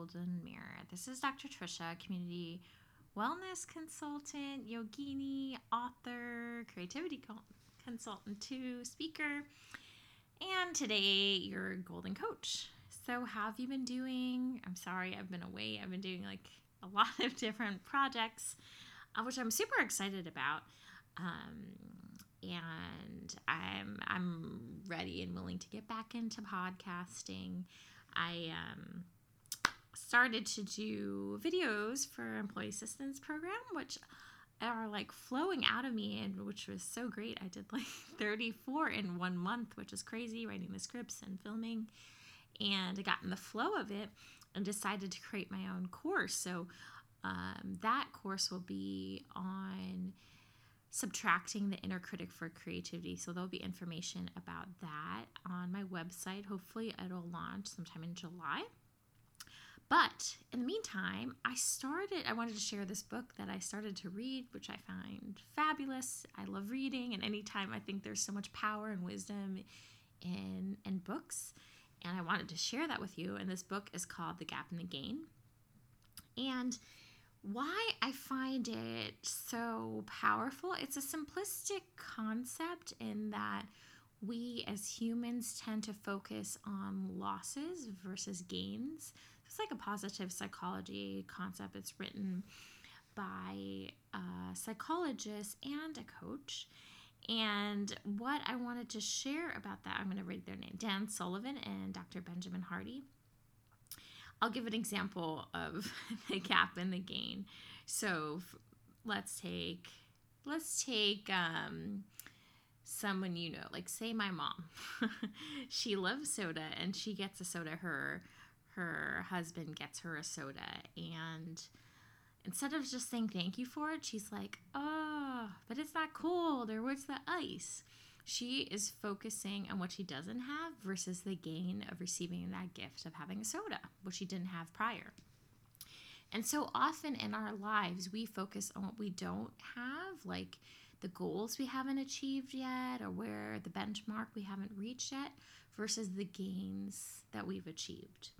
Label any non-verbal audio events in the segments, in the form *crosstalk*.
Golden Mirror. This is Dr. Trisha, community wellness consultant, yogini, author, creativity consultant, too, speaker, and today your golden coach. So, have you been doing? I'm sorry, I've been away. I've been doing like a *laughs* lot of different projects, uh, which I'm super excited about. Um, and I'm I'm ready and willing to get back into podcasting. I um, started to do videos for employee assistance program, which are like flowing out of me and which was so great. I did like *laughs* 34 in one month, which is crazy, writing the scripts and filming. And I got in the flow of it and decided to create my own course. So um, that course will be on subtracting the inner critic for creativity. So there'll be information about that on my website. Hopefully, it'll launch sometime in July. But in the meantime, I started, I wanted to share this book that I started to read, which I find fabulous. I love reading, and anytime I think there's so much power and wisdom in, in books, and I wanted to share that with you. And this book is called The Gap and the Gain. And why I find it so powerful, it's a simplistic concept in that we as humans tend to focus on losses versus gains. It's like a positive psychology concept. It's written by a psychologist and a coach. And what I wanted to share about that, I'm going to read their name Dan Sullivan and Dr. Benjamin Hardy. I'll give an example of *laughs* the gap and the gain. So let's take let's take um, someone you know, like say my mom. *laughs* she loves soda and she gets a soda her her husband gets her a soda and instead of just saying thank you for it, she's like, "Oh, but it's not cold or where's the ice?" She is focusing on what she doesn't have versus the gain of receiving that gift of having a soda, which she didn't have prior. And so often in our lives, we focus on what we don't have, like the goals we haven't achieved yet or where the benchmark we haven't reached yet, versus the gains that we've achieved.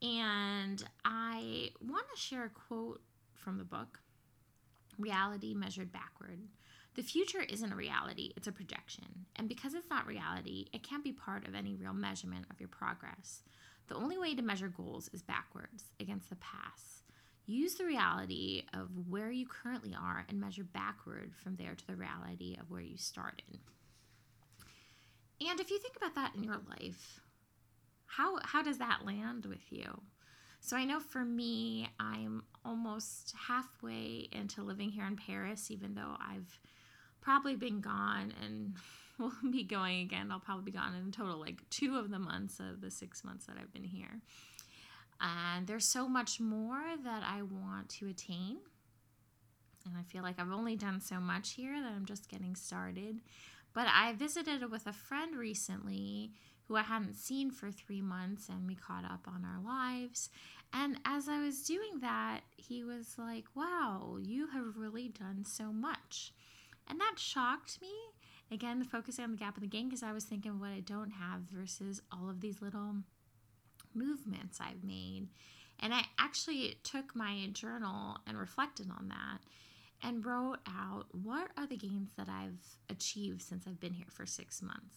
And I want to share a quote from the book Reality Measured Backward. The future isn't a reality, it's a projection. And because it's not reality, it can't be part of any real measurement of your progress. The only way to measure goals is backwards, against the past. Use the reality of where you currently are and measure backward from there to the reality of where you started. And if you think about that in your life, how how does that land with you? So I know for me, I'm almost halfway into living here in Paris, even though I've probably been gone and *laughs* will be going again. I'll probably be gone in total like two of the months of the six months that I've been here. And there's so much more that I want to attain. And I feel like I've only done so much here that I'm just getting started. But I visited with a friend recently who I hadn't seen for three months, and we caught up on our lives. And as I was doing that, he was like, Wow, you have really done so much. And that shocked me. Again, focusing on the gap in the gain because I was thinking what I don't have versus all of these little movements I've made. And I actually took my journal and reflected on that and wrote out what are the gains that I've achieved since I've been here for six months.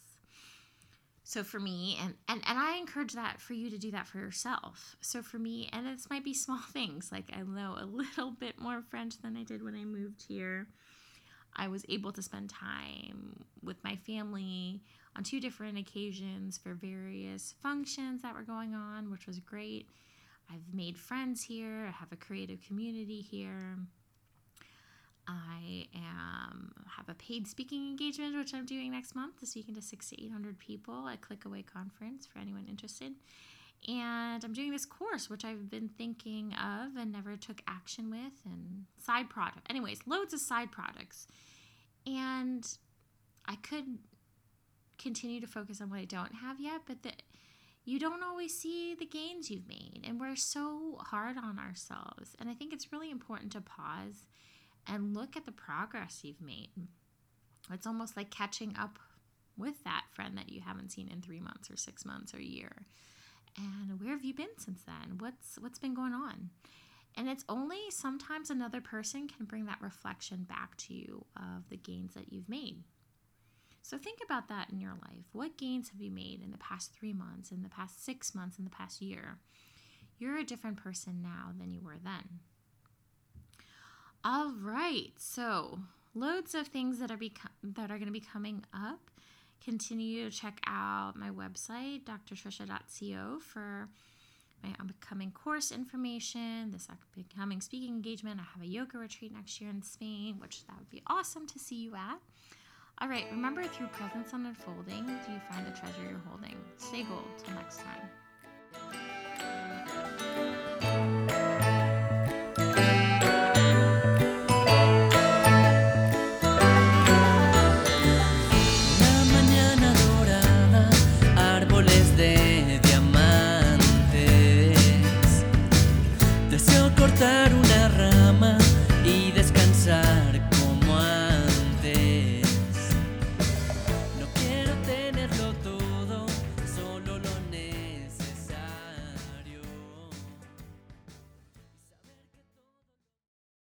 So for me, and, and and I encourage that for you to do that for yourself. So for me, and this might be small *laughs* things, like I know a little bit more French than I did when I moved here. I was able to spend time with my family on two different occasions for various functions that were going on, which was great. I've made friends here, I have a creative community here. I am have a paid speaking engagement, which I'm doing next month, speaking to six to eight hundred people at Clickaway Conference for anyone interested. And I'm doing this course, which I've been thinking of and never took action with, and side product. Anyways, loads of side products. And I could continue to focus on what I don't have yet, but that you don't always see the gains you've made. And we're so hard on ourselves. And I think it's really important to pause and look at the progress you've made. It's almost like catching up with that friend that you haven't seen in three months or six months or a year. And where have you been since then? What's what's been going on? And it's only sometimes another person can bring that reflection back to you of the gains that you've made. So think about that in your life. What gains have you made in the past three months, in the past six months, in the past year? You're a different person now than you were then. All right, so loads of things that are beco- that are going to be coming up. Continue to check out my website, drtrisha.co, for my upcoming course information, this upcoming speaking engagement. I have a yoga retreat next year in Spain, which that would be awesome to see you at. All right, remember through presence and unfolding, do you find the treasure you're holding? Stay gold. Till next time.